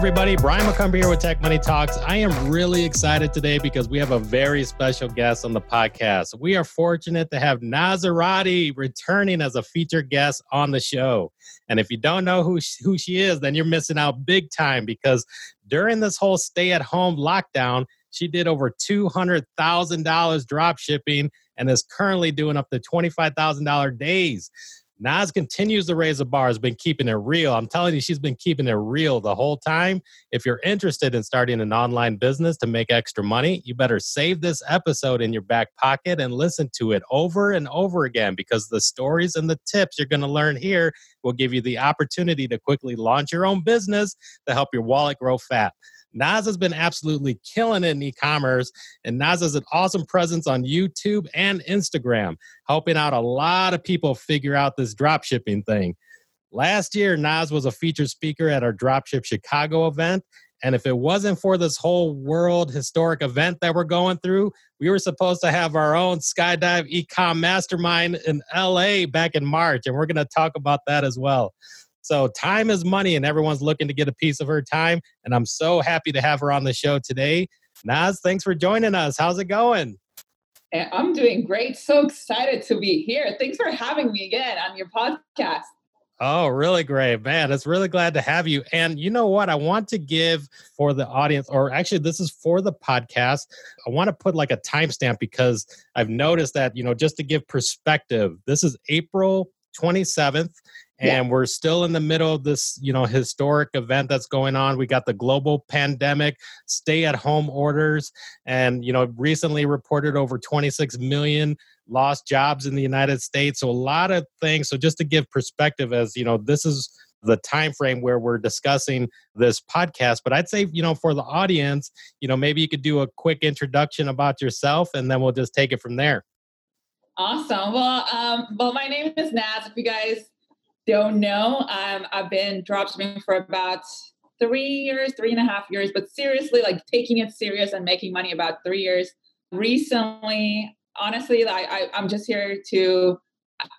everybody. Brian McCumber here with Tech Money Talks. I am really excited today because we have a very special guest on the podcast. We are fortunate to have Nazarati returning as a featured guest on the show. And if you don't know who she, who she is, then you're missing out big time because during this whole stay at home lockdown, she did over $200,000 drop shipping and is currently doing up to $25,000 days. Nas continues to raise the bar, has been keeping it real. I'm telling you, she's been keeping it real the whole time. If you're interested in starting an online business to make extra money, you better save this episode in your back pocket and listen to it over and over again because the stories and the tips you're going to learn here will give you the opportunity to quickly launch your own business to help your wallet grow fat. Nas has been absolutely killing it in e-commerce, and Nas has an awesome presence on YouTube and Instagram, helping out a lot of people figure out this drop shipping thing. Last year, Nas was a featured speaker at our Dropship Chicago event. And if it wasn't for this whole world historic event that we're going through, we were supposed to have our own skydive ecom mastermind in LA back in March. And we're going to talk about that as well. So time is money, and everyone's looking to get a piece of her time. And I'm so happy to have her on the show today. Naz, thanks for joining us. How's it going? I'm doing great. So excited to be here. Thanks for having me again on your podcast. Oh, really great, man. It's really glad to have you. And you know what? I want to give for the audience, or actually, this is for the podcast. I want to put like a timestamp because I've noticed that, you know, just to give perspective, this is April 27th and yeah. we're still in the middle of this you know historic event that's going on. We got the global pandemic stay at home orders and you know recently reported over 26 million lost jobs in the united states. So a lot of things. So just to give perspective as you know this is the time frame where we're discussing this podcast but i'd say you know for the audience you know maybe you could do a quick introduction about yourself and then we'll just take it from there. Awesome. Well um well my name is naz if you guys don't know. Um, I've been dropshipping for about three years, three and a half years, but seriously, like taking it serious and making money about three years. Recently, honestly, I, I, I'm just here to,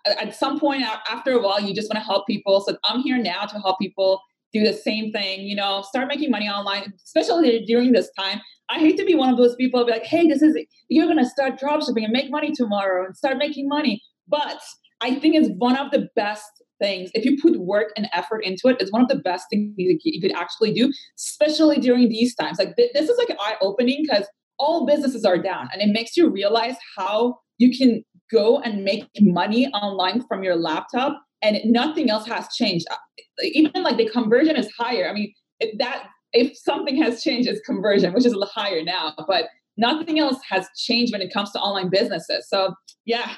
at some point after a while, you just want to help people. So I'm here now to help people do the same thing, you know, start making money online, especially during this time. I hate to be one of those people be like, hey, this is, you're going to start dropshipping and make money tomorrow and start making money. But I think it's one of the best things, if you put work and effort into it, it's one of the best things you could actually do, especially during these times. Like th- this is like eye opening because all businesses are down, and it makes you realize how you can go and make money online from your laptop, and nothing else has changed. Uh, even like the conversion is higher. I mean, if that if something has changed, it's conversion, which is higher now, but nothing else has changed when it comes to online businesses. So yeah,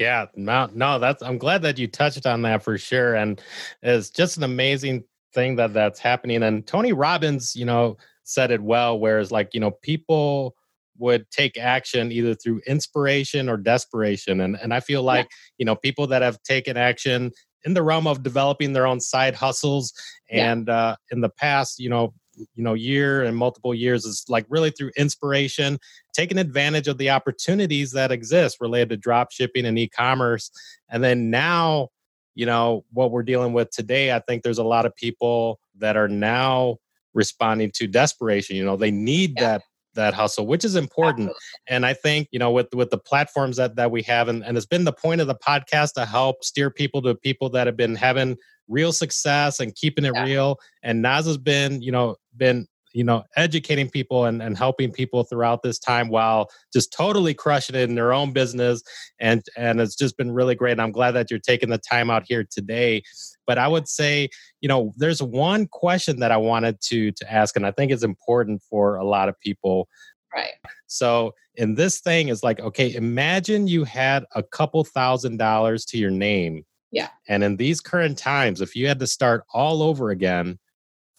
yeah, no, no, that's I'm glad that you touched on that for sure. And it's just an amazing thing that that's happening. And Tony Robbins, you know, said it well, whereas like, you know, people would take action either through inspiration or desperation. And and I feel like, yeah. you know, people that have taken action in the realm of developing their own side hustles and yeah. uh in the past, you know, you know year and multiple years is like really through inspiration taking advantage of the opportunities that exist related to drop shipping and e-commerce and then now you know what we're dealing with today i think there's a lot of people that are now responding to desperation you know they need yeah. that that hustle which is important. And i think you know with with the platforms that that we have and, and it's been the point of the podcast to help steer people to people that have been having real success and keeping it yeah. real. And Nas has been, you know, been you know educating people and, and helping people throughout this time while just totally crushing it in their own business. And and it's just been really great. And i'm glad that you're taking the time out here today but i would say you know there's one question that i wanted to to ask and i think it's important for a lot of people right so in this thing is like okay imagine you had a couple thousand dollars to your name yeah. And in these current times, if you had to start all over again,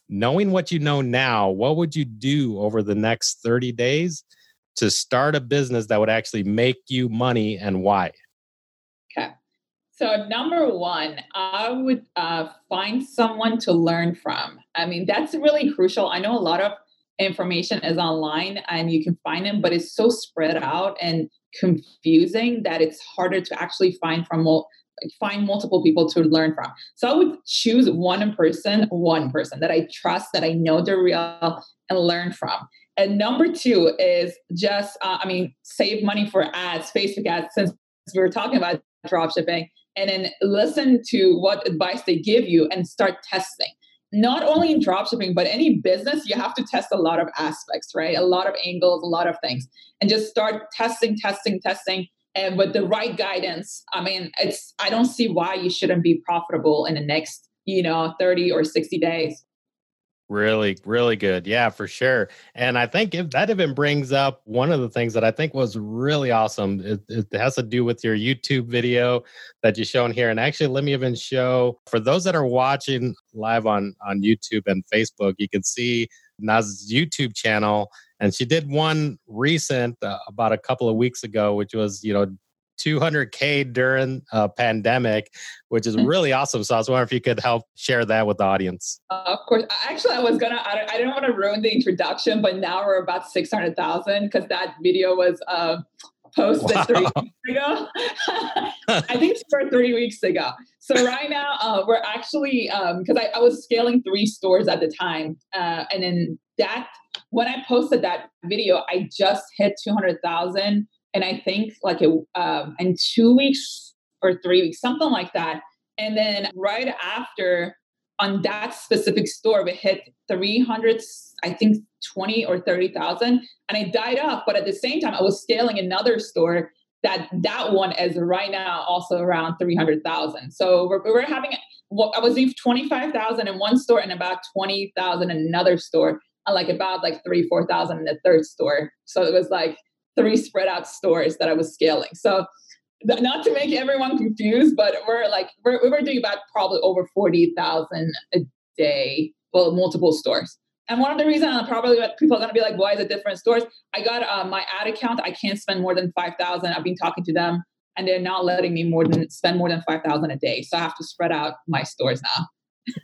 knowing what you know now, what would you do over the next 30 days to start a business that would actually make you money and why? So, number one, I would uh, find someone to learn from. I mean, that's really crucial. I know a lot of information is online and you can find them, but it's so spread out and confusing that it's harder to actually find from find multiple people to learn from. So I would choose one person, one person that I trust, that I know they're real, and learn from. And number two is just, uh, I mean, save money for ads, Facebook ads, since we were talking about drop shipping, and then listen to what advice they give you and start testing. Not only in dropshipping, but any business, you have to test a lot of aspects, right? A lot of angles, a lot of things, and just start testing, testing, testing and with the right guidance i mean it's i don't see why you shouldn't be profitable in the next you know 30 or 60 days really really good. Yeah for sure. And i think if that even brings up one of the things that i think was really awesome it, it has to do with your youtube video that you shown here. And actually let me even show for those that are watching live on on youtube and facebook you can see naz's youtube channel. And she did one recent uh, about a couple of weeks ago which was you know 200k during a pandemic which is mm. really awesome so i was wondering if you could help share that with the audience uh, of course actually i was gonna i, I didn't want to ruin the introduction but now we're about 600000 because that video was uh, posted wow. three weeks ago i think it's for three weeks ago so right now uh, we're actually because um, I, I, was scaling three stores at the time uh, and then that when I posted that video, I just hit 200,000. And I think like um, in two weeks or three weeks, something like that. And then right after on that specific store, we hit 300, I think 20 or 30,000. And it died off. But at the same time, I was scaling another store that that one is right now also around 300,000. So we're, we're having, I was doing 25,000 in one store and about 20,000 in another store and like about like three, 4,000 in the third store. So it was like three spread out stores that I was scaling. So not to make everyone confused, but we're like, we're, we're doing about probably over 40,000 a day, well, multiple stores. And one of the reasons probably people are going to be like, why is it different stores? I got uh, my ad account. I can't spend more than 5,000. I've been talking to them and they're not letting me more than spend more than 5,000 a day. So I have to spread out my stores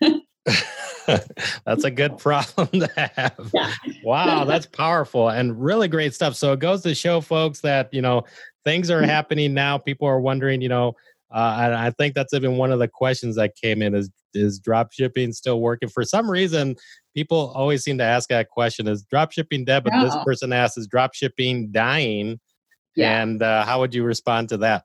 now. that's a good problem to have. Yeah. wow, that's powerful and really great stuff. So it goes to show folks that, you know, things are happening now. People are wondering, you know, uh, and I think that's even one of the questions that came in is is drop shipping still working? For some reason, people always seem to ask that question: Is drop shipping dead? But no. this person asks, "Is drop shipping dying?" Yeah. And uh, how would you respond to that?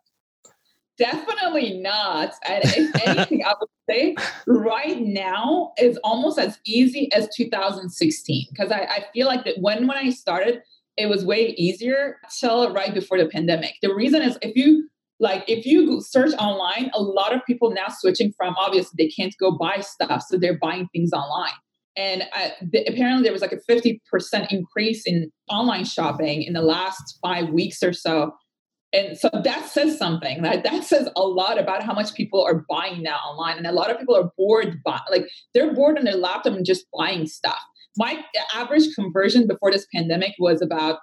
Definitely not. And if anything, I would say right now is almost as easy as 2016 because I, I feel like that when when I started, it was way easier till right before the pandemic. The reason is if you like if you search online, a lot of people now switching from obviously they can't go buy stuff, so they're buying things online. And I, the, apparently, there was like a 50% increase in online shopping in the last five weeks or so and so that says something. That that says a lot about how much people are buying now online. And a lot of people are bored by like they're bored on their laptop and just buying stuff. My average conversion before this pandemic was about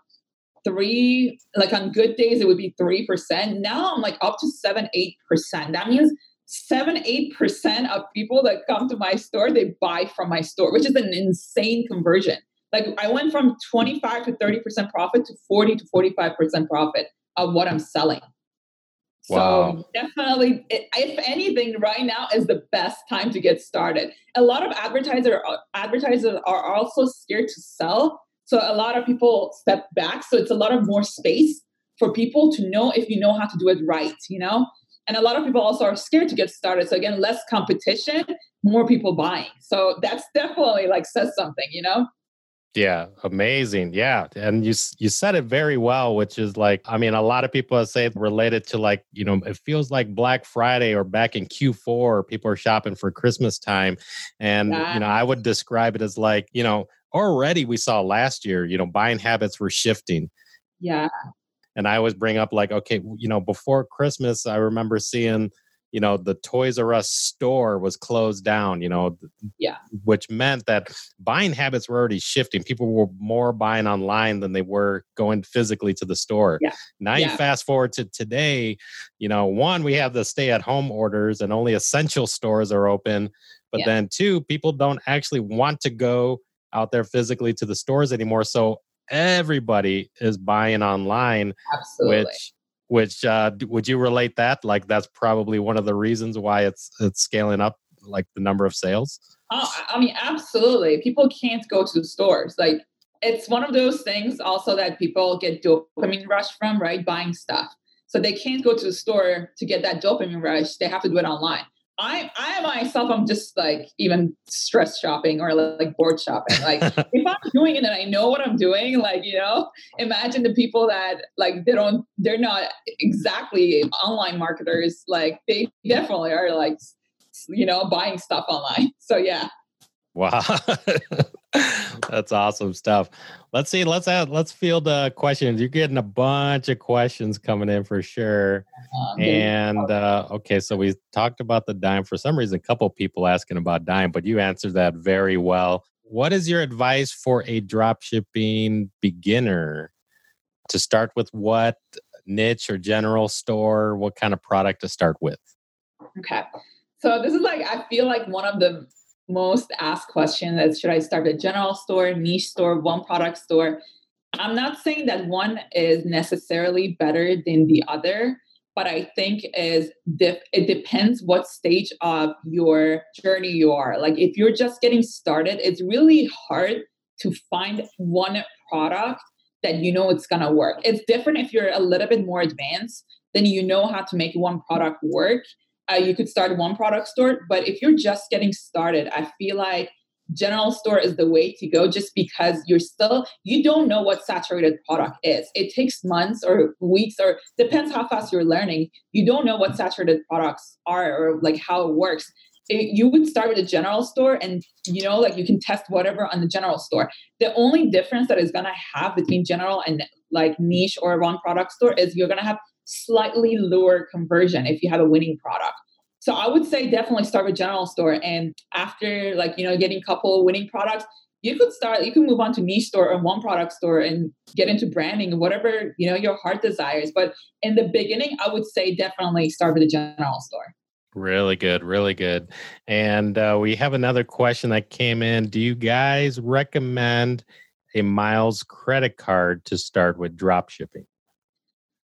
three like on good days it would be three percent. Now i'm like up to seven eight percent. That means seven eight percent of people that come to my store they buy from my store which is an insane conversion like i went from 25 to 30 percent profit to 40 to 45 percent profit of what I'm selling. Wow. So definitely, if anything, right now is the best time to get started. A lot of advertiser advertisers are also scared to sell, so a lot of people step back. So it's a lot of more space for people to know if you know how to do it right. You know, and a lot of people also are scared to get started. So again, less competition, more people buying. So that's definitely like says something. You know. Yeah, amazing. Yeah, and you you said it very well, which is like I mean, a lot of people say related to like you know it feels like Black Friday or back in Q4, people are shopping for Christmas time, and yeah. you know I would describe it as like you know already we saw last year, you know, buying habits were shifting. Yeah, and I always bring up like okay, you know, before Christmas, I remember seeing you know the toys r us store was closed down you know yeah which meant that buying habits were already shifting people were more buying online than they were going physically to the store yeah. now yeah. you fast forward to today you know one we have the stay at home orders and only essential stores are open but yeah. then two people don't actually want to go out there physically to the stores anymore so everybody is buying online Absolutely. which which uh, would you relate that? Like that's probably one of the reasons why it's it's scaling up like the number of sales? Oh, i mean absolutely. People can't go to the stores. Like it's one of those things also that people get dopamine rush from right? Buying stuff. So they can't go to the store to get that dopamine rush. They have to do it online I I myself I'm just like even stress shopping or like bored shopping. Like if I'm doing it and I know what I'm doing, like you know, imagine the people that like they don't they're not exactly online marketers. Like they definitely are like you know buying stuff online. So yeah. Wow. That's awesome stuff. Let's see. Let's add, let's field the questions. You're getting a bunch of questions coming in for sure. Um, and uh, okay, so we talked about the dime. For some reason, a couple people asking about dime, but you answered that very well. What is your advice for a drop shipping beginner to start with? What niche or general store? What kind of product to start with? Okay. So this is like I feel like one of the most asked question that should I start a general store, niche store, one product store? I'm not saying that one is necessarily better than the other, but I think is dif- it depends what stage of your journey you are. Like if you're just getting started, it's really hard to find one product that you know it's gonna work. It's different if you're a little bit more advanced, then you know how to make one product work uh, you could start one product store. But if you're just getting started, I feel like general store is the way to go just because you're still you don't know what saturated product is. It takes months or weeks or depends how fast you're learning. You don't know what saturated products are or like how it works. It, you would start with a general store and you know like you can test whatever on the general store. The only difference that is going to have between general and like niche or one product store is you're going to have slightly lower conversion if you have a winning product. So I would say definitely start with general store. And after like, you know, getting a couple winning products, you could start, you can move on to niche store or one product store and get into branding, whatever, you know, your heart desires. But in the beginning, I would say definitely start with a general store. Really good, really good. And uh, we have another question that came in. Do you guys recommend a Miles credit card to start with drop shipping?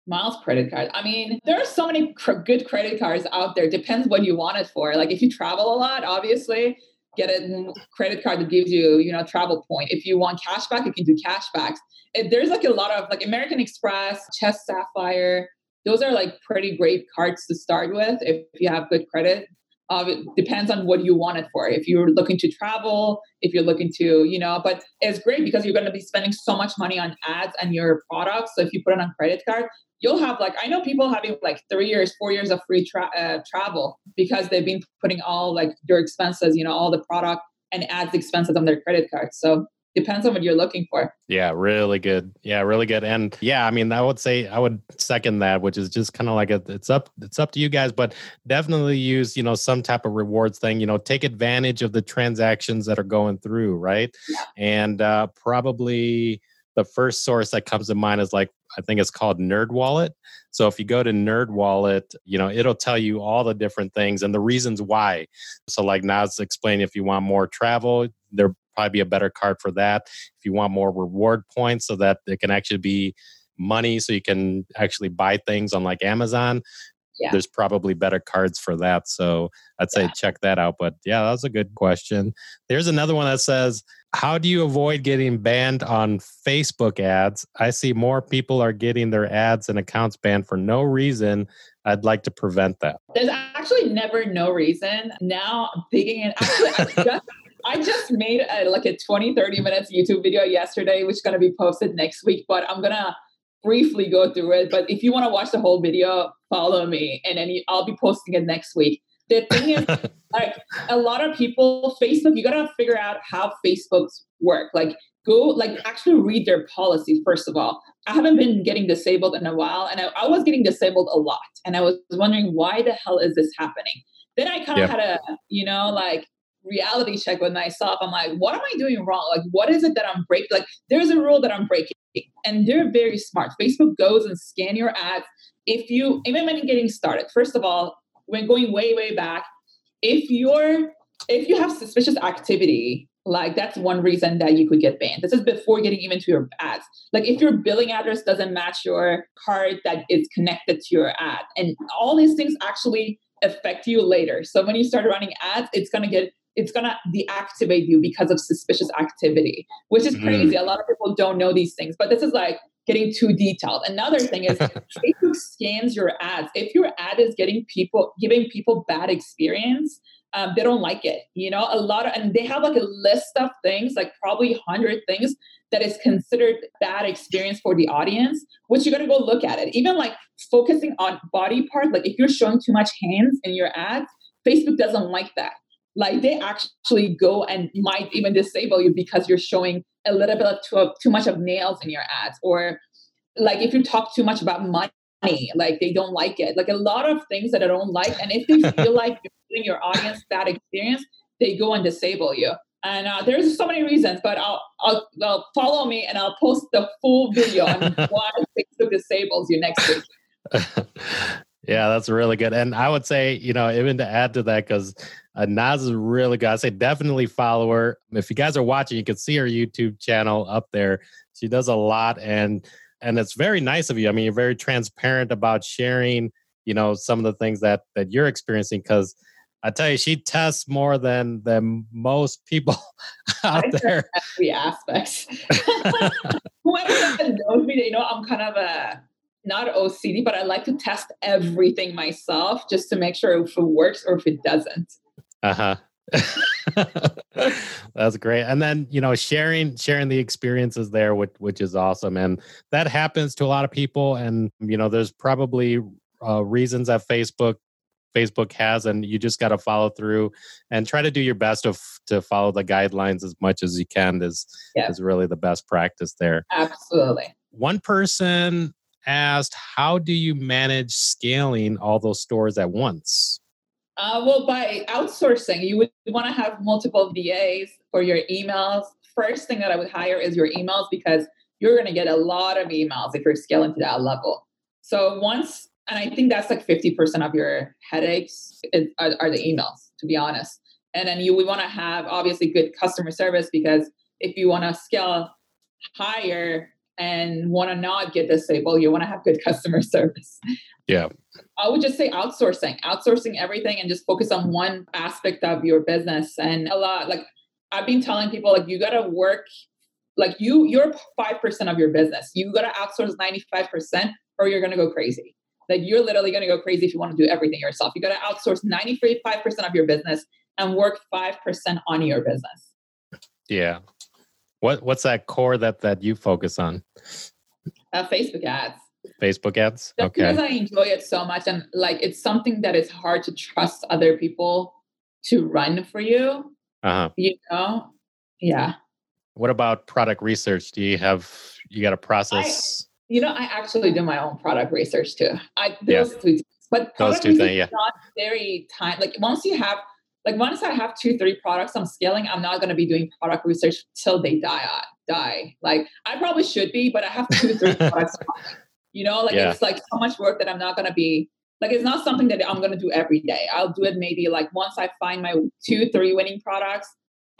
Miles credit card. I mean, there are so many cr- good credit cards out there. Depends what you want it for. Like if you travel a lot, obviously, get a credit card that gives you, you know, travel point. If you want cash back, you can do cashbacks. It, there's like a lot of like American Express, Chase Sapphire. Those are like pretty great cards to start with if you have good credit. Uh, it depends on what you want it for. If you're looking to travel, if you're looking to, you know, but it's great because you're going to be spending so much money on ads and your products. So if you put it on credit card, you'll have like I know people having like three years, four years of free tra- uh, travel because they've been putting all like their expenses, you know, all the product and ads expenses on their credit card. So depends on what you're looking for. Yeah, really good. Yeah, really good. And yeah, I mean, I would say I would second that, which is just kind of like a, it's up it's up to you guys, but definitely use, you know, some type of rewards thing, you know, take advantage of the transactions that are going through, right? Yeah. And uh probably the first source that comes to mind is like I think it's called Nerd Wallet. So if you go to Nerd Wallet, you know, it'll tell you all the different things and the reasons why. So like now it's explaining if you want more travel, there'll probably be a better card for that. If you want more reward points so that it can actually be money so you can actually buy things on like Amazon. Yeah. There's probably better cards for that. So I'd say yeah. check that out. But yeah, that's a good question. There's another one that says, how do you avoid getting banned on Facebook ads? I see more people are getting their ads and accounts banned for no reason. I'd like to prevent that. There's actually never no reason. Now I'm digging in. Actually, I just, I just made a, like a 20, 30 minutes YouTube video yesterday, which is going to be posted next week, but I'm going to briefly go through it. But if you want to watch the whole video, follow me and then I'll be posting it next week. The thing is, like a lot of people, Facebook, you gotta figure out how Facebook's work. Like go, like actually read their policies first of all. I haven't been getting disabled in a while, and I, I was getting disabled a lot, and I was wondering why the hell is this happening. Then I kind of had a, you know, like reality check with myself. I'm like, what am I doing wrong? Like, what is it that I'm breaking? Like, there's a rule that I'm breaking, and they're very smart. Facebook goes and scan your ads. If you, even when getting started, first of all, when going way way back if you're if you have suspicious activity like that's one reason that you could get banned. This is before getting even to your ads. Like if your billing address doesn't match your card that is connected to your ad, and all these things actually affect you later. So when you start running ads, it's gonna get it's gonna deactivate you because of suspicious activity, which is crazy. Mm. A lot of people don't know these things, but this is like getting too detailed. Another thing is Facebook scans your ads. If your ad is getting people giving people bad experience, um, they don't like it. You know, a lot of, and they have like a list of things, like probably 100 things that is considered bad experience for the audience, which you're going to go look at it. Even like focusing on body part, like if you're showing too much hands in your ads, Facebook doesn't like that. Like they actually go and might even disable you because you're showing a little bit of too, too much of nails in your ads. Or like if you talk too much about money like they don't like it. Like a lot of things that i don't like and if they feel like you're giving your audience that experience they go and disable you. And uh, there's so many reasons but I'll, I'll, I'll follow me and i'll post the full video on why facebook disables you next week yeah that's really good and i would say you know even to add to that because uh, Naz is really good. I say definitely follow her. If you guys are watching, you can see her YouTube channel up there. She does a lot, and and it's very nice of you. I mean, you're very transparent about sharing, you know, some of the things that that you're experiencing. Because I tell you, she tests more than than most people out I there. Every aspects. Whoever knows me, they know I'm kind of a not OCD, but I like to test everything myself just to make sure if it works or if it doesn't. Uh huh. That's great. And then, you know, sharing sharing the experiences there which which is awesome and that happens to a lot of people and you know, there's probably uh, reasons that Facebook Facebook has and you just got to follow through and try to do your best to f- to follow the guidelines as much as you can is yeah. is really the best practice there. Absolutely. One person asked, "How do you manage scaling all those stores at once?" Uh, well, by outsourcing, you would want to have multiple VAs for your emails. First thing that I would hire is your emails because you're going to get a lot of emails if you're scaling to that level. So once, and I think that's like 50% of your headaches is, are, are the emails, to be honest. And then you would want to have obviously good customer service because if you want to scale higher and want to not get disabled, you want to have good customer service. Yeah. I would just say outsourcing, outsourcing everything and just focus on one aspect of your business. And a lot, like I've been telling people, like you got to work, like you, you're 5% of your business. You got to outsource 95% or you're going to go crazy. Like you're literally going to go crazy if you want to do everything yourself. You got to outsource 95% of your business and work 5% on your business. Yeah. What, what's that core that, that you focus on? Uh, Facebook ads. Facebook ads? Just okay. Because I enjoy it so much and like it's something that is hard to trust other people to run for you. Uh-huh. You know? Yeah. What about product research? Do you have you got a process? I, you know, I actually do my own product research too. I those yeah. two but those two things, yeah. not very time like once you have like once I have two, three products I'm scaling, I'm not gonna be doing product research till they die uh, die. Like I probably should be, but I have two, three products you know, like yeah. it's like so much work that I'm not gonna be like it's not something that I'm gonna do every day. I'll do it maybe like once I find my two, three winning products.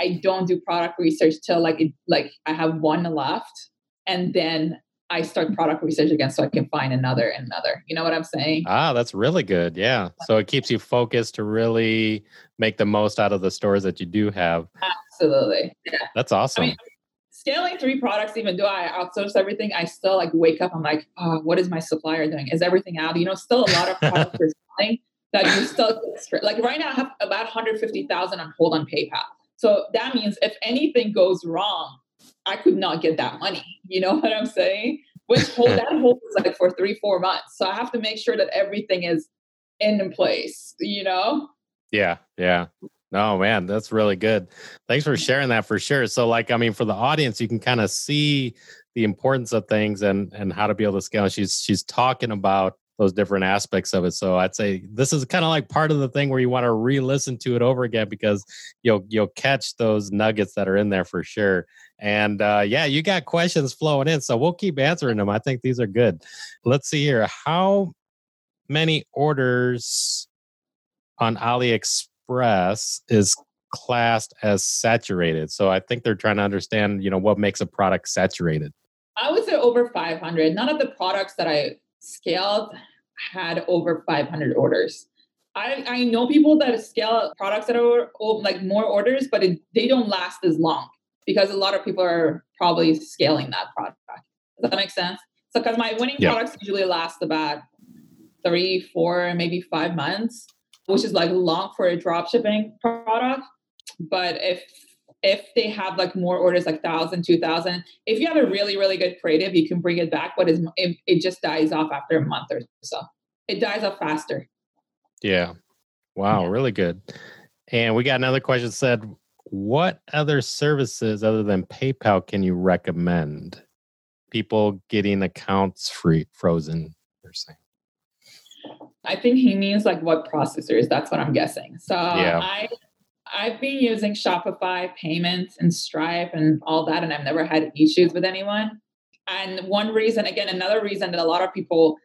I don't do product research till like it like I have one left, and then I start product research again so I can find another and another. You know what I'm saying? Ah, that's really good. Yeah. So it keeps you focused to really make the most out of the stores that you do have. Absolutely. Yeah. That's awesome. I mean, scaling three products, even though I outsource everything, I still like wake up. I'm like, oh, what is my supplier doing? Is everything out? You know, still a lot of products are selling that you still like right now I have about 150,000 on hold on PayPal. So that means if anything goes wrong, I could not get that money. You know what I'm saying? Which hold hmm. that hold is like for three, four months. So I have to make sure that everything is in place, you know? Yeah, yeah. Oh man, that's really good. Thanks for sharing that for sure. So like I mean for the audience you can kind of see the importance of things and and how to be able to scale. She's she's talking about those different aspects of it. So I'd say this is kind of like part of the thing where you want to re-listen to it over again because you'll you'll catch those nuggets that are in there for sure. And uh, yeah, you got questions flowing in, so we'll keep answering them. I think these are good. Let's see here. How many orders on AliExpress is classed as saturated. So I think they're trying to understand, you know, what makes a product saturated. I would say over 500. None of the products that I scaled had over 500 orders. I, I know people that scale products that are like more orders, but it, they don't last as long because a lot of people are probably scaling that product. Does that make sense? So, because my winning yep. products usually last about three, four, maybe five months, which is like long for a drop shipping product. But if if they have like more orders like 1000 2000 if you have a really really good creative you can bring it back but it, it just dies off after a month or so it dies off faster yeah wow yeah. really good and we got another question said what other services other than paypal can you recommend people getting accounts free frozen they're saying I think he means like what processors. That's what I'm guessing. So yeah. I I've been using Shopify payments and Stripe and all that, and I've never had issues with anyone. And one reason, again, another reason that a lot of people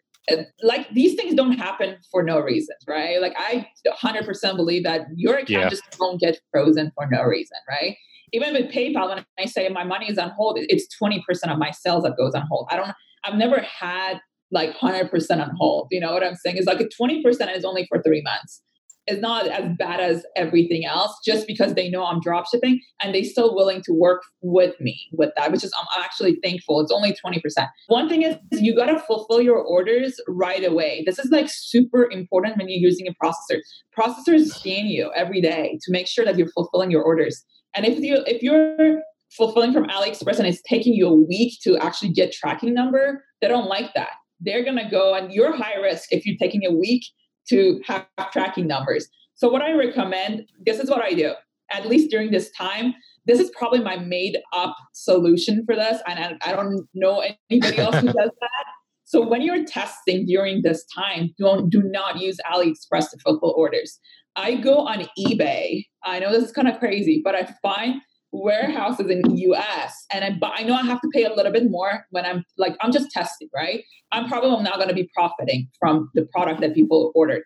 like these things don't happen for no reason, right? Like I 100% believe that your account yeah. just won't get frozen for no reason, right? Even with PayPal, when I say my money is on hold, it's 20% of my sales that goes on hold. I don't, I've never had like 100% on hold. You know what I'm saying? It's like a 20% is only for three months is not as bad as everything else just because they know I'm drop shipping and they still willing to work with me with that, which is I'm actually thankful. It's only 20%. One thing is you got to fulfill your orders right away. This is like super important when you're using a processor. Processors scan you every day to make sure that you're fulfilling your orders. And if you if you're fulfilling from AliExpress and it's taking you a week to actually get tracking number, they don't like that. They're gonna go and you're high risk if you're taking a week to have tracking numbers. So, what I recommend, this is what I do, at least during this time. This is probably my made up solution for this. And I, I don't know anybody else who does that. So, when you're testing during this time, don't do not use AliExpress to fulfill orders. I go on eBay. I know this is kind of crazy, but I find warehouses in the US and I, but I know I have to pay a little bit more when I'm like, I'm just testing, right? I'm probably not going to be profiting from the product that people ordered.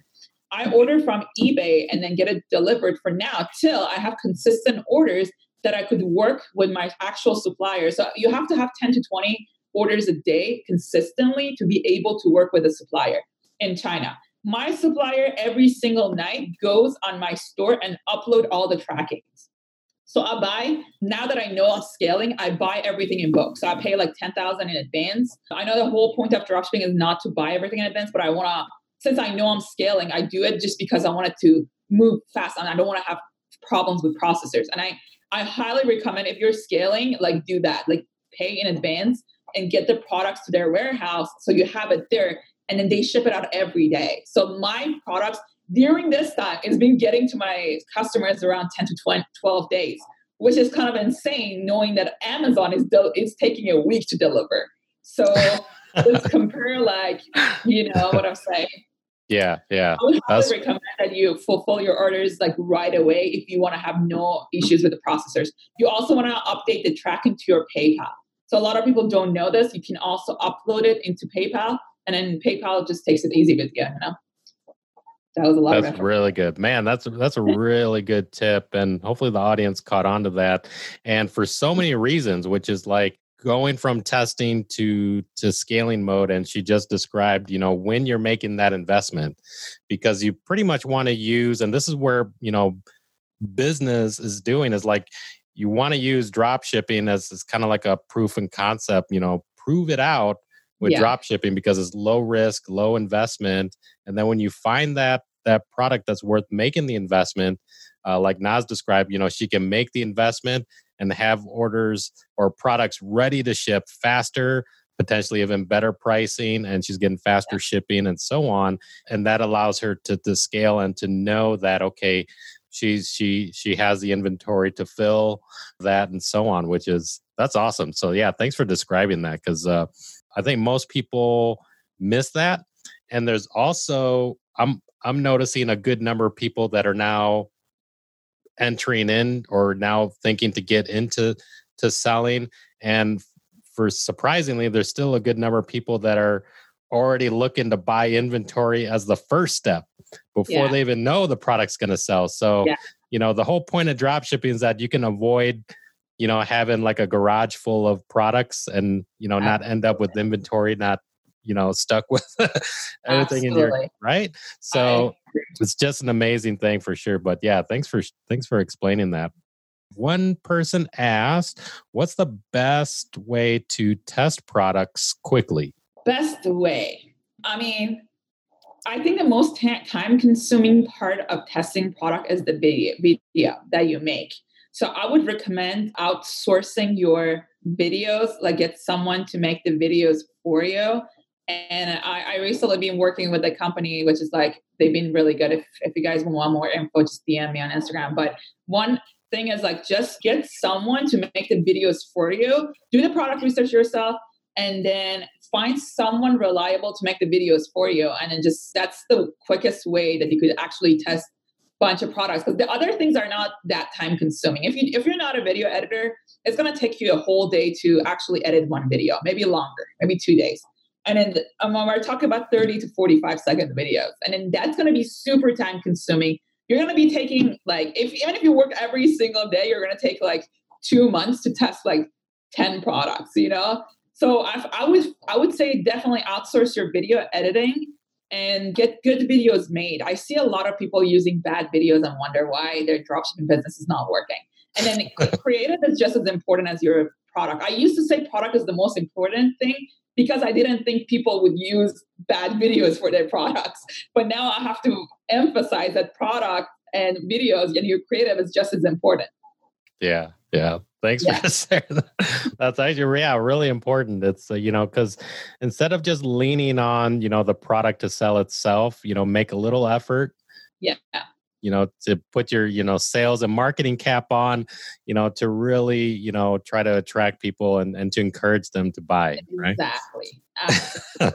I order from eBay and then get it delivered for now till I have consistent orders that I could work with my actual supplier. So you have to have 10 to 20 orders a day consistently to be able to work with a supplier in China. My supplier every single night goes on my store and upload all the trackings. So I buy now that I know I'm scaling, I buy everything in bulk. So I pay like ten thousand in advance. I know the whole point of dropshipping is not to buy everything in advance, but I want to since I know I'm scaling, I do it just because I wanted to move fast and I don't want to have problems with processors. And I I highly recommend if you're scaling, like do that, like pay in advance and get the products to their warehouse so you have it there and then they ship it out every day. So my products during this time, it's been getting to my customers around 10 to 20, 12 days, which is kind of insane knowing that Amazon is, del- is taking a week to deliver. So let's compare, like, you know what I'm saying? Yeah, yeah. I would highly recommend that you fulfill your orders like right away if you want to have no issues with the processors. You also want to update the tracking to your PayPal. So a lot of people don't know this. You can also upload it into PayPal, and then PayPal just takes it easy with you. You know that was a lot. That's really good, man. That's that's a really good tip, and hopefully the audience caught on to that. And for so many reasons, which is like going from testing to to scaling mode and she just described you know when you're making that investment because you pretty much want to use and this is where you know business is doing is like you want to use drop shipping as, as kind of like a proof and concept you know prove it out with yeah. drop shipping because it's low risk, low investment. And then when you find that that product that's worth making the investment, uh, like Nas described, you know, she can make the investment and have orders or products ready to ship faster, potentially even better pricing, and she's getting faster yeah. shipping and so on. And that allows her to, to scale and to know that okay, she's she she has the inventory to fill that and so on, which is that's awesome. So yeah, thanks for describing that because uh, I think most people miss that. And there's also I'm I'm noticing a good number of people that are now entering in or now thinking to get into to selling and for surprisingly there's still a good number of people that are already looking to buy inventory as the first step before yeah. they even know the product's going to sell so yeah. you know, the whole point of drop shipping is that you can avoid, you know, having like a garage full of products and, you know, not end up with inventory, not, you know, stuck with everything Absolutely. in your right. So it's just an amazing thing for sure. But yeah, thanks for thanks for explaining that. One person asked, "What's the best way to test products quickly?" Best way. I mean, I think the most time consuming part of testing product is the video, video that you make. So I would recommend outsourcing your videos, like get someone to make the videos for you. And I, I recently been working with a company, which is like they've been really good. If if you guys want more info, just DM me on Instagram. But one thing is like just get someone to make the videos for you. Do the product research yourself and then find someone reliable to make the videos for you and then just that's the quickest way that you could actually test bunch of products because the other things are not that time consuming. If you if you're not a video editor it's going to take you a whole day to actually edit one video maybe longer maybe two days. And then um, we're talking about 30 to 45 second videos and then that's going to be super time consuming. You're going to be taking like if even if you work every single day you're going to take like two months to test like 10 products you know? So I, I would I would say definitely outsource your video editing and get good videos made. I see a lot of people using bad videos and wonder why their dropshipping business is not working. And then creative is just as important as your product. I used to say product is the most important thing because I didn't think people would use bad videos for their products. But now I have to emphasize that product and videos and your creative is just as important. Yeah, yeah. Thanks yeah. for sharing that. That's actually yeah, really important. It's uh, you know because instead of just leaning on you know the product to sell itself, you know, make a little effort. Yeah. You know, to put your you know sales and marketing cap on, you know, to really you know try to attract people and and to encourage them to buy. Right. Exactly.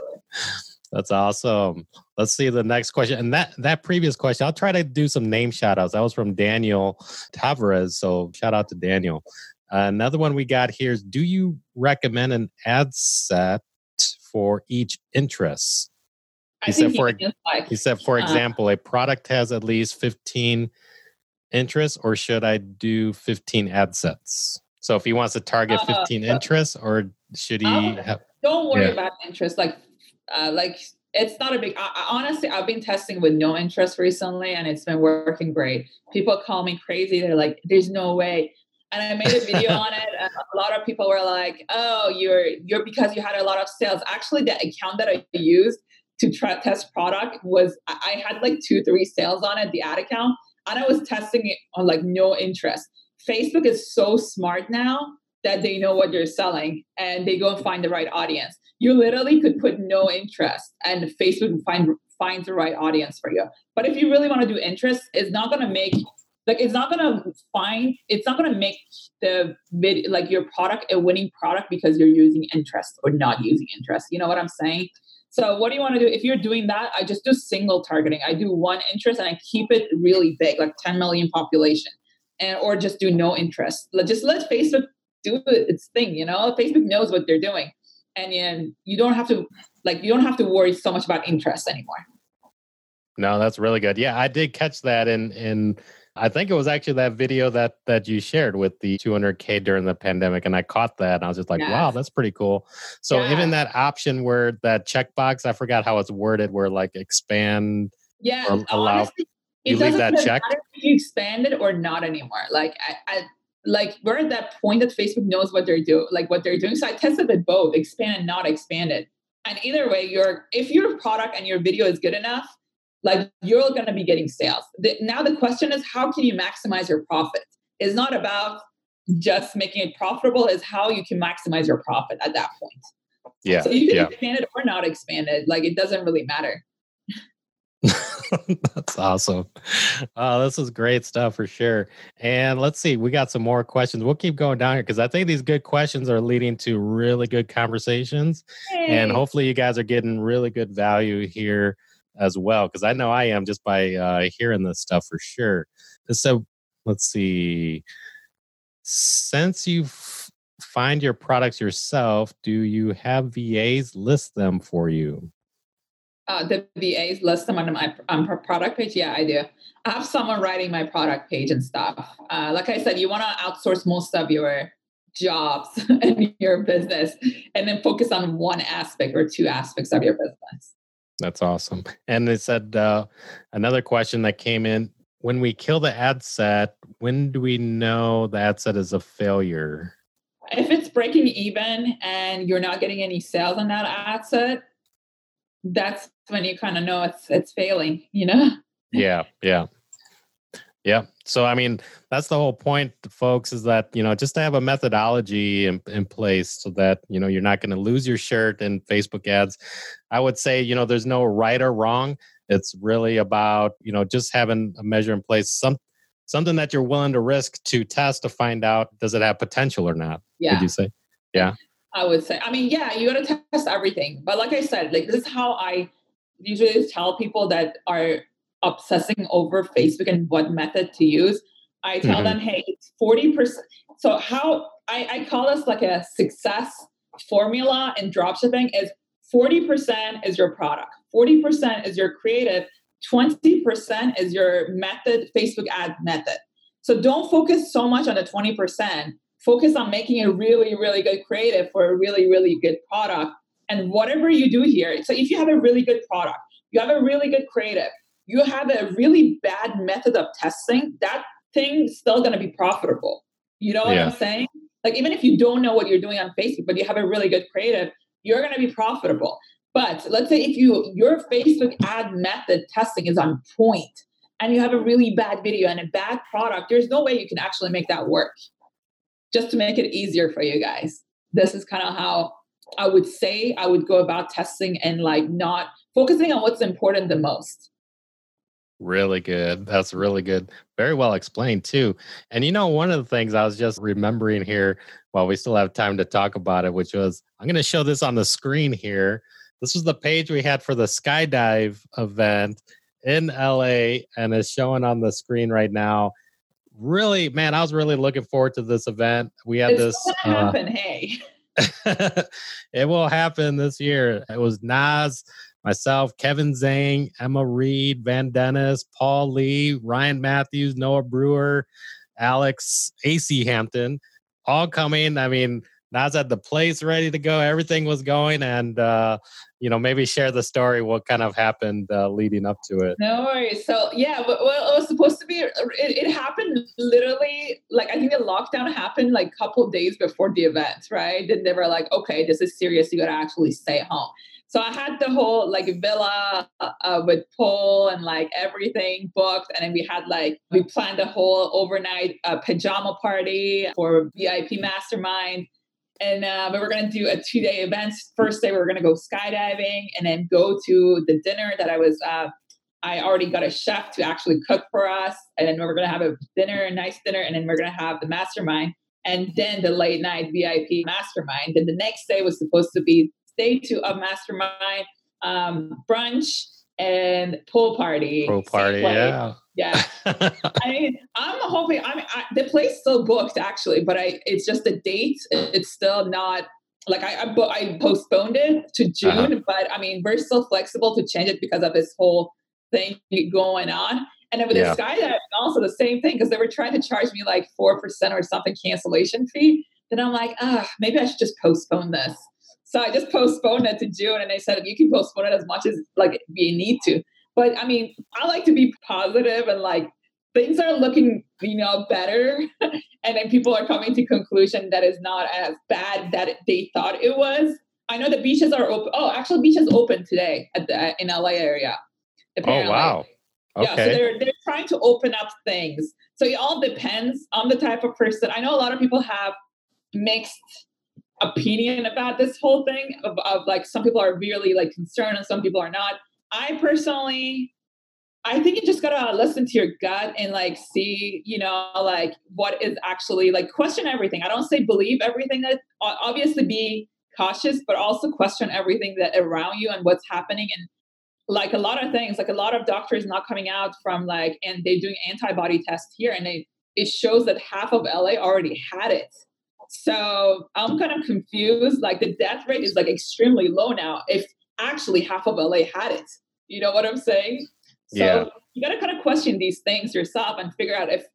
That's awesome. Let's see the next question. And that that previous question, I'll try to do some name shout outs. That was from Daniel Tavares. So shout out to Daniel. Uh, another one we got here is Do you recommend an ad set for each interest? He said, for, like, he said, for uh, example, a product has at least 15 interests, or should I do 15 ad sets? So if he wants to target uh, 15 uh, interests, or should he oh, have, Don't worry yeah. about interest. Like, uh, like it's not a big I, I, honestly i've been testing with no interest recently and it's been working great people call me crazy they're like there's no way and I made a video on it. And a lot of people were like, "Oh, you're you're because you had a lot of sales." Actually, the account that I used to try, test product was I had like two, three sales on it, the ad account, and I was testing it on like no interest. Facebook is so smart now that they know what you're selling and they go and find the right audience. You literally could put no interest, and Facebook find finds the right audience for you. But if you really want to do interest, it's not going to make like it's not gonna find it's not gonna make the vid like your product a winning product because you're using interest or not using interest. You know what i'm saying? So what do you want to do? If you're doing that i just do single targeting. I do one interest and i keep it really big like 10 million population and or just do no interest. Just let facebook do its thing you know? Facebook knows what they're doing and, and you don't have to like you don't have to worry so much about interest anymore no that's really good yeah i did catch that in in I think it was actually that video that that you shared with the 200k during the pandemic, and I caught that, and I was just like, yes. "Wow, that's pretty cool." So yeah. even that option where that checkbox, I forgot how it's worded, where like expand, yeah, allow, honestly, you leave that check. If you expand it or not anymore, like I, I like we're at that point that Facebook knows what they're doing, like what they're doing. So I tested it both, expand and not expand it. And either way, your if your product and your video is good enough, like you're going to be getting sales. The, now the question is how can you maximize your profit? It's not about just making it profitable, is how you can maximize your profit at that point. Yeah. So you can yeah. expand it or not expand it. Like it doesn't really matter. That's awesome. Oh, this is great stuff for sure. And let's see, we got some more questions. We'll keep going down here because I think these good questions are leading to really good conversations. Hey. And hopefully, you guys are getting really good value here as well because I know I am just by uh, hearing this stuff for sure. So let's see. Since you find your products yourself, do you have VAs list them for you? Uh, the VAs list them on my um, product page? Yeah, I do. I have someone writing my product page and stuff. Uh, like I said, you want to outsource most of your jobs and your business and then focus on one aspect or two aspects of your business. That's awesome. And they said uh, another question that came in when we kill the ad set, when do we know the ad set is a failure? If it's breaking even and you're not getting any sales on that ad set, that's when you kind of know it's it's failing, you know? Yeah, yeah. Yeah. So I mean, that's the whole point, folks, is that you know just to have a methodology in, in place so that you know you're not going to lose your shirt in Facebook ads. I would say you know there's no right or wrong. It's really about you know just having a measure in place, some something that you're willing to risk to test to find out does it have potential or not. Yeah. Would you say? Yeah. I would say. I mean, yeah, you got to test everything. But like I said, like this is how I usually tell people that are obsessing over Facebook and what method to use. I tell mm-hmm. them, hey, it's 40%. So how I, I call this like a success formula in dropshipping is 40% is your product, 40% is your creative, 20% is your method, Facebook ad method. So don't focus so much on the 20%. Focus on making a really, really good creative for a really, really good product. And whatever you do here, so if you have a really good product, you have a really good creative, you have a really bad method of testing, that thing's still going to be profitable. You know what yeah. I'm saying? Like, even if you don't know what you're doing on Facebook, but you have a really good creative, you're going to be profitable. But let's say if you your Facebook ad method testing is on point and you have a really bad video and a bad product, there's no way you can actually make that work. Just to make it easier for you guys. This is kind of how I would say I would go about testing and like not focusing on what's important the most. Really good. That's really good. Very well explained, too. And you know, one of the things I was just remembering here while we still have time to talk about it, which was I'm going to show this on the screen here. This was the page we had for the skydive event in LA, and it's showing on the screen right now. Really, man, I was really looking forward to this event. We had it's this. Uh, happen, hey. it will happen this year. It was Nas myself, Kevin Zhang, Emma Reed, Van Dennis, Paul Lee, Ryan Matthews, Noah Brewer, Alex, AC Hampton, all coming. I mean, Nas had the place ready to go. Everything was going, and uh, you know, maybe share the story. What kind of happened uh, leading up to it? No worries. So yeah, well, it was supposed to be. It, it, happened literally like I think the lockdown happened like a couple days before the event, right? And they were like, okay, this is serious. You got to actually stay home. So I had the whole like villa uh, with pool and like everything booked. And then we had like, we planned a whole overnight uh, pajama party for VIP mastermind. And uh, we were going to do a two day event. First day, we're going to go skydiving and then go to the dinner that I was, uh, I already got a chef to actually cook for us. And then we're going to have a dinner, a nice dinner. And then we're going to have the mastermind and then the late night VIP mastermind. And the next day was supposed to be day two of Mastermind, um, brunch and pool party. Pool party, yeah. Yeah. I mean, I'm hoping, I mean, I, the place still booked actually, but I, it's just the date. It's still not like I, I, I postponed it to June, uh-huh. but I mean, we're still flexible to change it because of this whole thing going on. And then with yeah. the skydiving, also the same thing because they were trying to charge me like four percent or something cancellation fee. Then I'm like, ah, maybe I should just postpone this. So I just postponed it to June and they said, you can postpone it as much as like you need to. But I mean, I like to be positive and like things are looking, you know, better. and then people are coming to conclusion that is not as bad that they thought it was. I know the beaches are open. Oh, actually beaches open today at the in LA area. Oh, apparently. Oh wow. Okay. Yeah, so they're they're trying to open up things. So it all depends on the type of person. I know a lot of people have mixed opinion about this whole thing of, of like some people are really like concerned and some people are not. I personally i think you just gotta listen to your gut and like see you know like what is actually like question everything. I don't say believe everything that obviously be cautious but also question everything that around you and what's happening. And like a lot of things like a lot of doctors not coming out from like and they're doing antibody tests here and they it shows that half of la already had it so I'm kind of confused. Like the death rate is like extremely low now. If actually half of LA had it. You know what I'm saying? So Yeah. you got to kind of question these things yourself and figure out if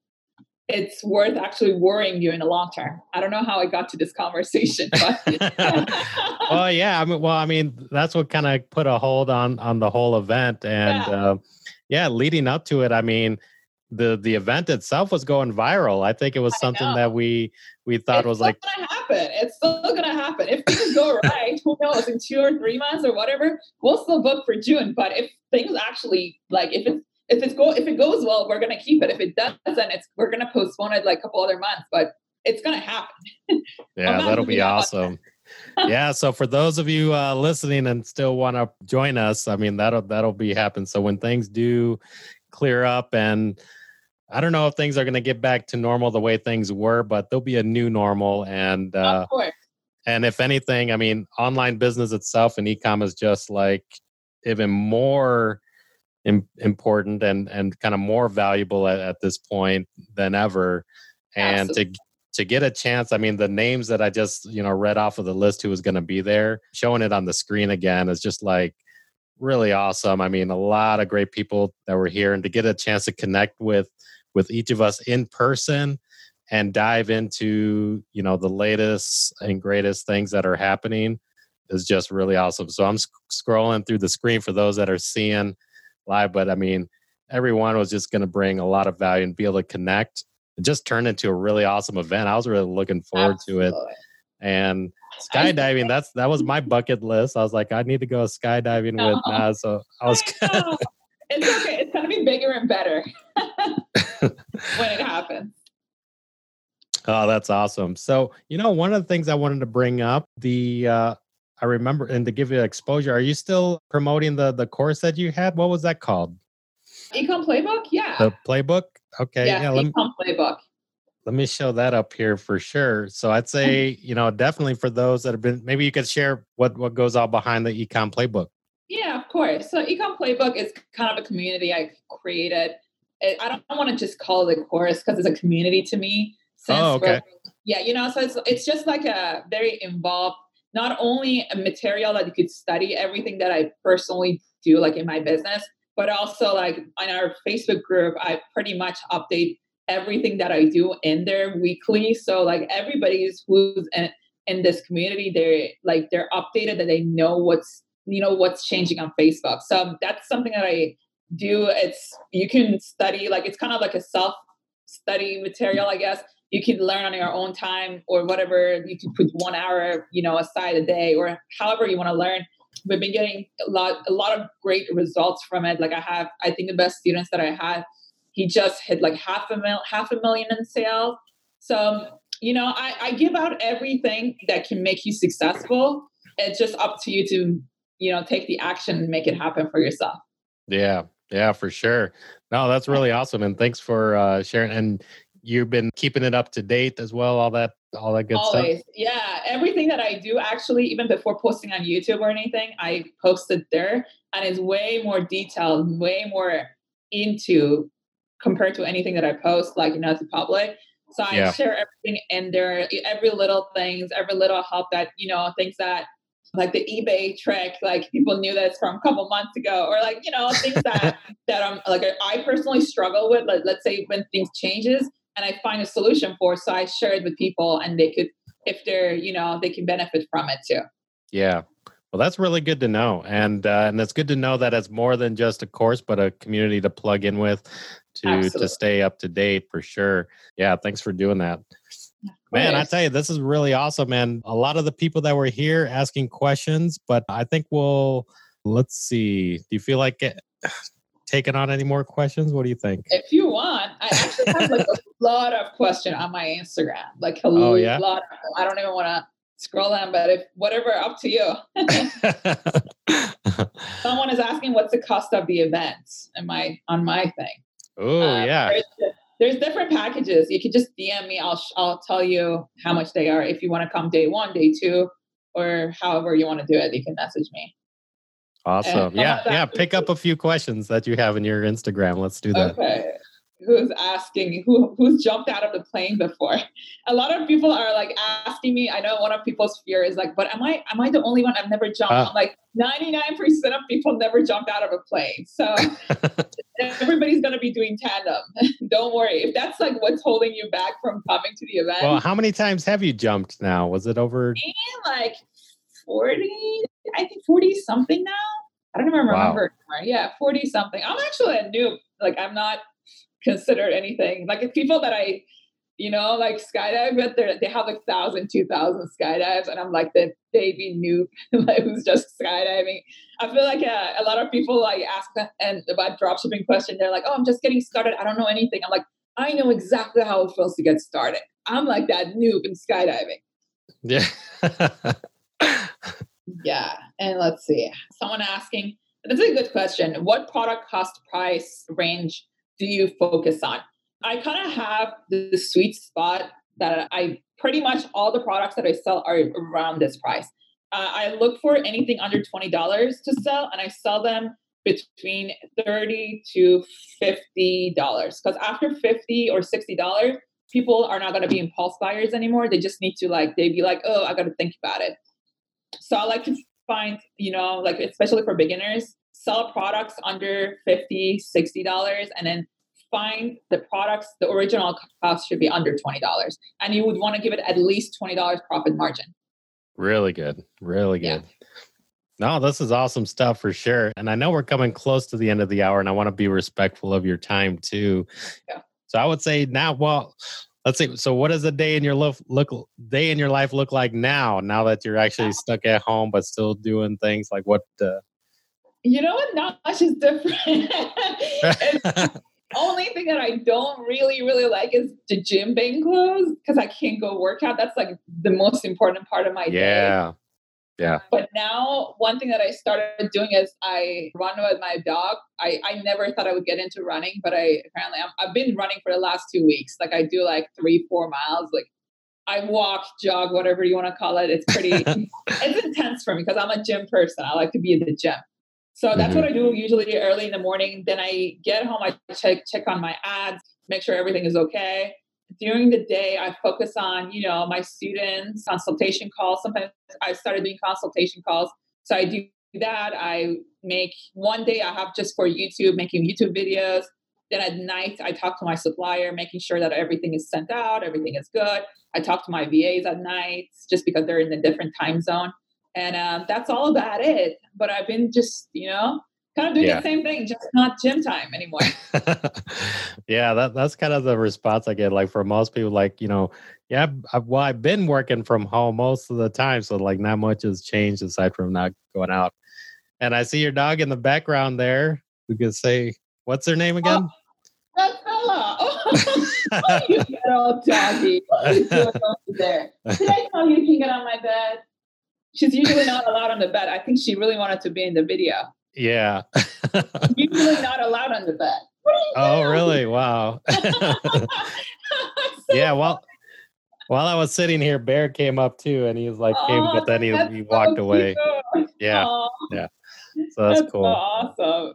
it's worth actually worrying you in the long term. I don't know how I got to this conversation, but well, yeah. I mean, well, I mean, that's what kind of put a hold on on the whole event, and Yeah. uh, yeah, leading up to it, I mean, the the event itself was going viral. I think it was something that we we thought it's was like, gonna happen. It's still gonna happen. If things go right, who knows? In two or three months or whatever, we'll still book for June. But if things actually like if it's if it's go if it goes well, we're gonna keep it. If it doesn't, it's we're gonna postpone it like a couple other months. But it's gonna happen. yeah, that'll be giving up on awesome. yeah, so for those of you uh, listening and still want to join us, I mean that'll that'll be happen. So when things do clear up and I don't know if things are going to get back to normal the way things were, but there'll be a new normal. And uh, of course. and if anything, I mean, online business itself and e-com is just like even more Im- important and and kind of more valuable at, at this point than ever. And to to get a chance, I mean, the names that I just you know read off of the list who was going to be there, showing it on the screen again is just like really awesome. I mean, a lot of great people that were here, and to get a chance to connect with with each of us in person and dive into you know the latest and greatest things that are happening is just really awesome. So I'm sc- scrolling through the screen for those that are seeing live, but I mean, everyone was just going to bring a lot of value and be able to connect. It just turned into a really awesome event. I was really looking forward to it. And skydiving, that's that was my bucket list. I was like, I need to go skydiving with Oh. Naz. So I was I it's okay. It's gonna be bigger and better when it happens. Oh, that's awesome. So, you know, one of the things I wanted to bring up, the uh I remember and to give you exposure, are you still promoting the the course that you had? What was that called? Econ playbook, yeah. The playbook? Okay. yeah, Yeah, let, me- econ playbook. let me show that up here for sure. So I'd say, you know, definitely for those that have been maybe you could share what what goes all behind the econ playbook. Yeah, of course. So Econ Playbook is kind of a community I created. It, I don't want to just call it a course because it's a community to me. Since Oh, okay. Yeah, you know, so it's it's just like a very involved, not only a material that you could study everything that I personally do, like in my business, but also like on our Facebook group, I pretty much update everything that I do in there weekly. So like everybody's who's in, in this community, they're like they're updated that they know what's you know what's changing on Facebook. So that's something that I do. It's you can study like it's kind of like a self study material, I guess. You can learn on your own time or whatever. You can put one hour, you know, aside a day or however you want to learn. We've been getting a lot, a lot of great results from it. Like I have, I think the best students that I had, he just hit like half a mil, half a million in sales. So um, you know, I, I give out everything that can make you successful. It's just up to you to, you know, take the action and make it happen for yourself. Yeah, yeah, for sure. No, that's really awesome. And thanks for uh sharing. And you've been keeping it up to date as well, all that all that good stuff. Yeah. Everything that I do, actually, even before posting on YouTube or anything, I post it there. And it's way more detailed, way more into compared to anything that I post, like, you know, to public. So I Yeah. share everything in there, every little things, every little help that, you know, things that like the eBay trick, like people knew this from a couple months ago, or like, you know, things that that I'm like I personally struggle with. Like let's say when things changes and I find a solution for, so I share it with people and they could if they're, you know, they can benefit from it too. Yeah. Well, that's really good to know, and uh, and it's good to know that it's more than just a course, but a community to plug in with, to Absolutely. to stay up to date for sure. Yeah, thanks for doing that, man. I tell you, this is really awesome, and a lot of the people that were here asking questions, but I think we'll let's see. Do you feel like it, taking on any more questions? What do you think? If you want, I actually have like a lot of question on my Instagram. Like a Oh, yeah? lot of I don't even want to scroll down, but if whatever, up to you. Someone is asking what's the cost of the event in my on my thing. oh Um, yeah, There's, different packages. You can just DM me. I'll sh- I'll tell you how much they are. If you want to come day one, day two, or however you want to do it, you can message me. awesome. some Yeah, yeah. Pick up a few questions that you have in your Instagram. Let's do that. Okay. Who's asking who who's jumped out of the plane before. A lot of people are like asking me. I know one of people's fear is like, but am I am I the only one? I've never jumped. I'm like, 99% of people never jumped out of a plane. So everybody's gonna be doing tandem. Don't worry. If that's like what's holding you back from coming to the event. Well, how many times have you jumped now? Was it over like 40? I think 40 something now. I don't even remember. Wow. Yeah, 40 something. I'm actually a noob. Like I'm not considered anything. Like if people that I, you know, like skydive with, they have like thousand, two thousand skydives, and I'm like the baby noob like who's just skydiving. I feel like uh, a lot of people like ask and about dropshipping question. They're like, "Oh, I'm just getting started. I don't know anything." I'm like, I know exactly how it feels to get started. I'm like that noob in skydiving. Yeah. yeah. And let's see. Someone asking, that's a good question. What product cost price range do you focus on? I kind of have the sweet spot that I pretty much all the products that I sell are around this price. Uh, I look for anything under $20 to sell and I sell them between 30 to $50 because after 50 or $60 people are not going to be impulse buyers anymore they just need to like they'd be like oh i got to think about it so i like to find you know like especially for beginners sell products under 50 $60 and then find the products the original cost should be under $20 and you would want to give it at least $20 profit margin. Really good really good. Yeah. no this is awesome stuff for sure. And i know we're coming close to the end of the hour and i want to be respectful of your time too. Yeah. so i would say now well let's see so what does a day in your life look day in your life look like now now that you're actually stuck at home but still doing things? Like what uh, you know what? Not much is different. only thing that I don't really, really like is the gym being closed because I can't go work out. That's like the most important part of my yeah. day. Yeah. Yeah. But now one thing that I started doing is I run with my dog. I, I never thought I would get into running, but I apparently i have been running for the last two weeks. Like I do like three, four miles. Like I walk, jog, whatever you want to call it. It's pretty, it's intense for me because I'm a gym person. I like to be in the gym. So that's mm-hmm. what I do usually early in the morning. Then I get home, I check check on my ads, make sure everything is okay. During the day, I focus on, you know, my students, consultation calls. Sometimes I started doing consultation calls. So I do that. I make one day I have just for YouTube, making YouTube videos. Then at night, I talk to my supplier, making sure that everything is sent out, everything is good. I talk to my VAs at night just because they're in a different time zone and um, that's all about it. But I've been just, you know, kind of doing yeah. the same thing, just not gym time anymore. yeah, that that's kind of the response I get. Like for most people, like you know, yeah, I've, well, I've been working from home most of the time, so like not much has changed aside from not going out. And I see your dog in the background there. We could say, what's her name again? Oh, Bella. Oh, oh you little doggy. What are you doing over there? Did I tell you you can get on my bed? She's usually not allowed on the bed. I think she really wanted to be in the video. Yeah. usually not allowed on the bed. Oh, really? Wow. yeah. Well, while I was sitting here, Bear came up too, and he was like, came, oh, but then he, he walked so away. Yeah. Oh, yeah. So that's, that's cool. So awesome.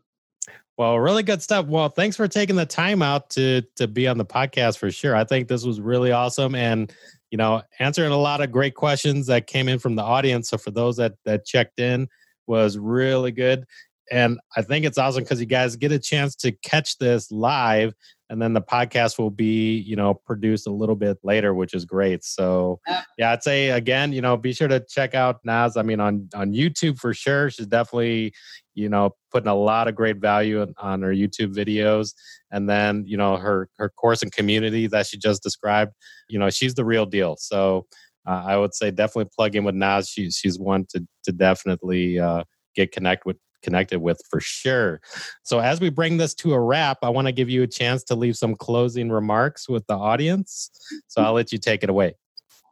Well, really good stuff. Well, thanks for taking the time out to to be on the podcast for sure. I think this was really awesome and you know, answering a lot of great questions that came in from the audience. So for those that that checked in, was really good. And I think it's awesome because you guys get a chance to catch this live, and then the podcast will be, you know, produced a little bit later, which is great. So, yeah, I'd say again, you know, be sure to check out nas I mean, on on YouTube for sure. She's definitely, you know, putting a lot of great value on, on her YouTube videos, and then you know her her course and community that she just described. You know, she's the real deal. So. Uh, I would say definitely plug in with nas She, she's one to to definitely uh, get connect with connected with for sure. So, as we bring this to a wrap, I want to give you a chance to leave some closing remarks with the audience. So, I'll let you take it away.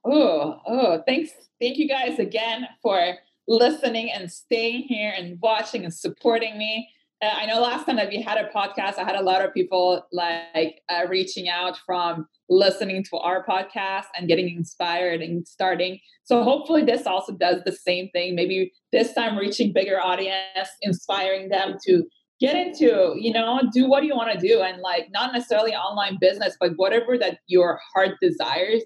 Oh, oh, thanks. Thank you guys again for listening and staying here and watching and supporting me. I know last time that we had a podcast, I had a lot of people like uh, reaching out from listening to our podcast and getting inspired and starting. So hopefully this also does the same thing. Maybe this time reaching bigger audience, inspiring them to get into, you know, do what you want to do and like not necessarily online business, but whatever that your heart desires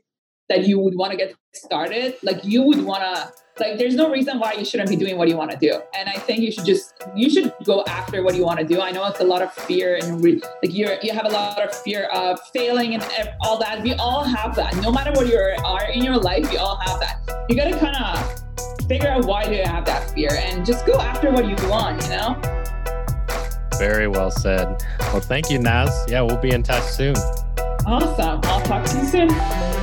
that you would want to get started, like you would want to like there's no reason why you shouldn't be doing what you want to do. And i think you should just you should go after what you want to do. I know it's a lot of fear and re, like you're you have a lot of fear of failing and all that. We all have that. No matter what you are in your life we all have that. You got to kind of figure out why do you have that fear and just go after what you want you know? Very well said. Well thank you naz. Yeah we'll be in touch soon. Awesome. I'll talk to you soon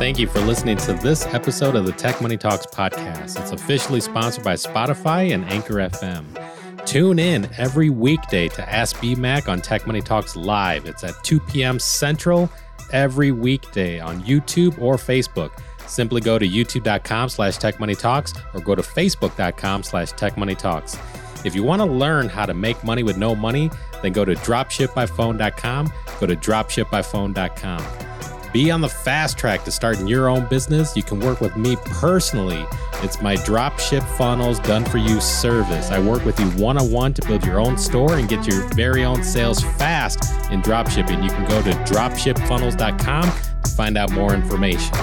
Thank you for listening to this episode of the Tech Money Talks podcast. It's officially sponsored by Spotify and Anchor FM. Tune in every weekday to Ask BMAC on Tech Money Talks Live. It's at 2 p.m. Central every weekday on YouTube or Facebook. Simply go to youtube.com slash techmoneytalks or go to facebook.com slash techmoneytalks. If you want to learn how to make money with no money, then go to dropshipbyphone.com. Go to dropshipbyphone.com. Be on the fast track to starting your own business. You can work with me personally. It's my dropship funnels done for you service. I work with you one on one to build your own store and get your very own sales fast in dropshipping. You can go to dropshipfunnels.com to find out more information.